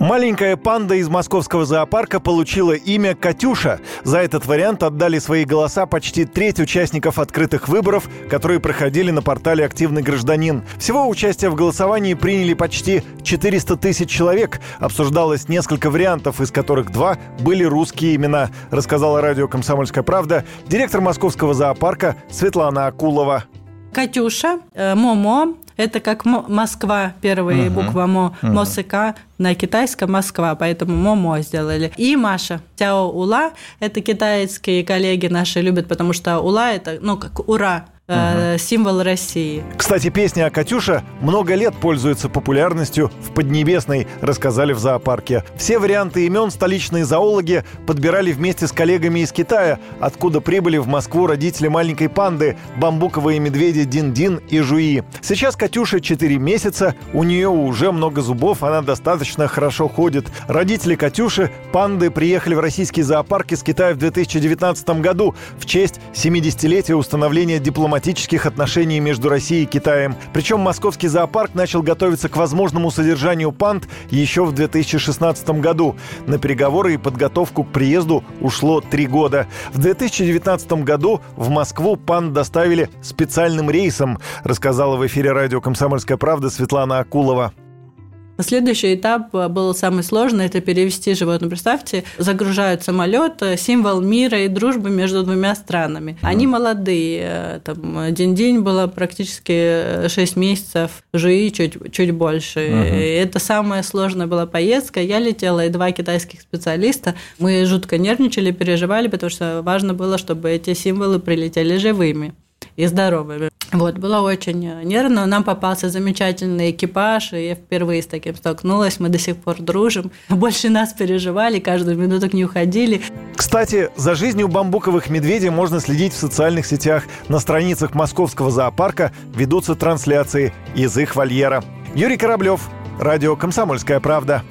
Маленькая панда из московского зоопарка получила имя Катюша. За этот вариант отдали свои голоса почти треть участников открытых выборов, которые проходили на портале «Активный гражданин». Всего участие в голосовании приняли почти 400 тысяч человек. Обсуждалось несколько вариантов, из которых два были русские имена, рассказала радио «Комсомольская правда» директор московского зоопарка Светлана Акулова. Катюша, э, Момо, это как Москва, первая uh-huh. буква Мо, uh-huh. Мосыка на китайском Москва, поэтому Момо сделали. И Маша. Тяо Ула, это китайские коллеги наши любят, потому что Ула это, ну, как ура, угу. символ России. Кстати, песня о Катюше много лет пользуется популярностью в Поднебесной, рассказали в зоопарке. Все варианты имен столичные зоологи подбирали вместе с коллегами из Китая, откуда прибыли в Москву родители маленькой панды, бамбуковые медведи Дин-Дин и Жуи. Сейчас Катюше 4 месяца, у нее уже много зубов, она достаточно хорошо ходит. Родители Катюши, панды, приехали в российский зоопарк из Китая в 2019 году в честь 70-летия установления дипломатии дипломатических отношений между Россией и Китаем. Причем московский зоопарк начал готовиться к возможному содержанию панд еще в 2016 году. На переговоры и подготовку к приезду ушло три года. В 2019 году в Москву панд доставили специальным рейсом, рассказала в эфире радио «Комсомольская правда» Светлана Акулова. Следующий этап э, был самый сложный, это перевести животное. Представьте, загружают самолет, э, символ мира и дружбы между двумя странами. Они молодые, э, там, день-день было практически 6 месяцев, жуи чуть, чуть больше. Uh-huh. Это самая сложная была поездка. Я летела, и два китайских специалиста. Мы жутко нервничали, переживали, потому что важно было, чтобы эти символы прилетели живыми и здоровыми. Вот, было очень нервно. Нам попался замечательный экипаж, и я впервые с таким столкнулась. Мы до сих пор дружим. Больше нас переживали, каждую минуту к ней уходили. Кстати, за жизнью бамбуковых медведей можно следить в социальных сетях. На страницах московского зоопарка ведутся трансляции из их вольера. Юрий Кораблев, радио «Комсомольская правда».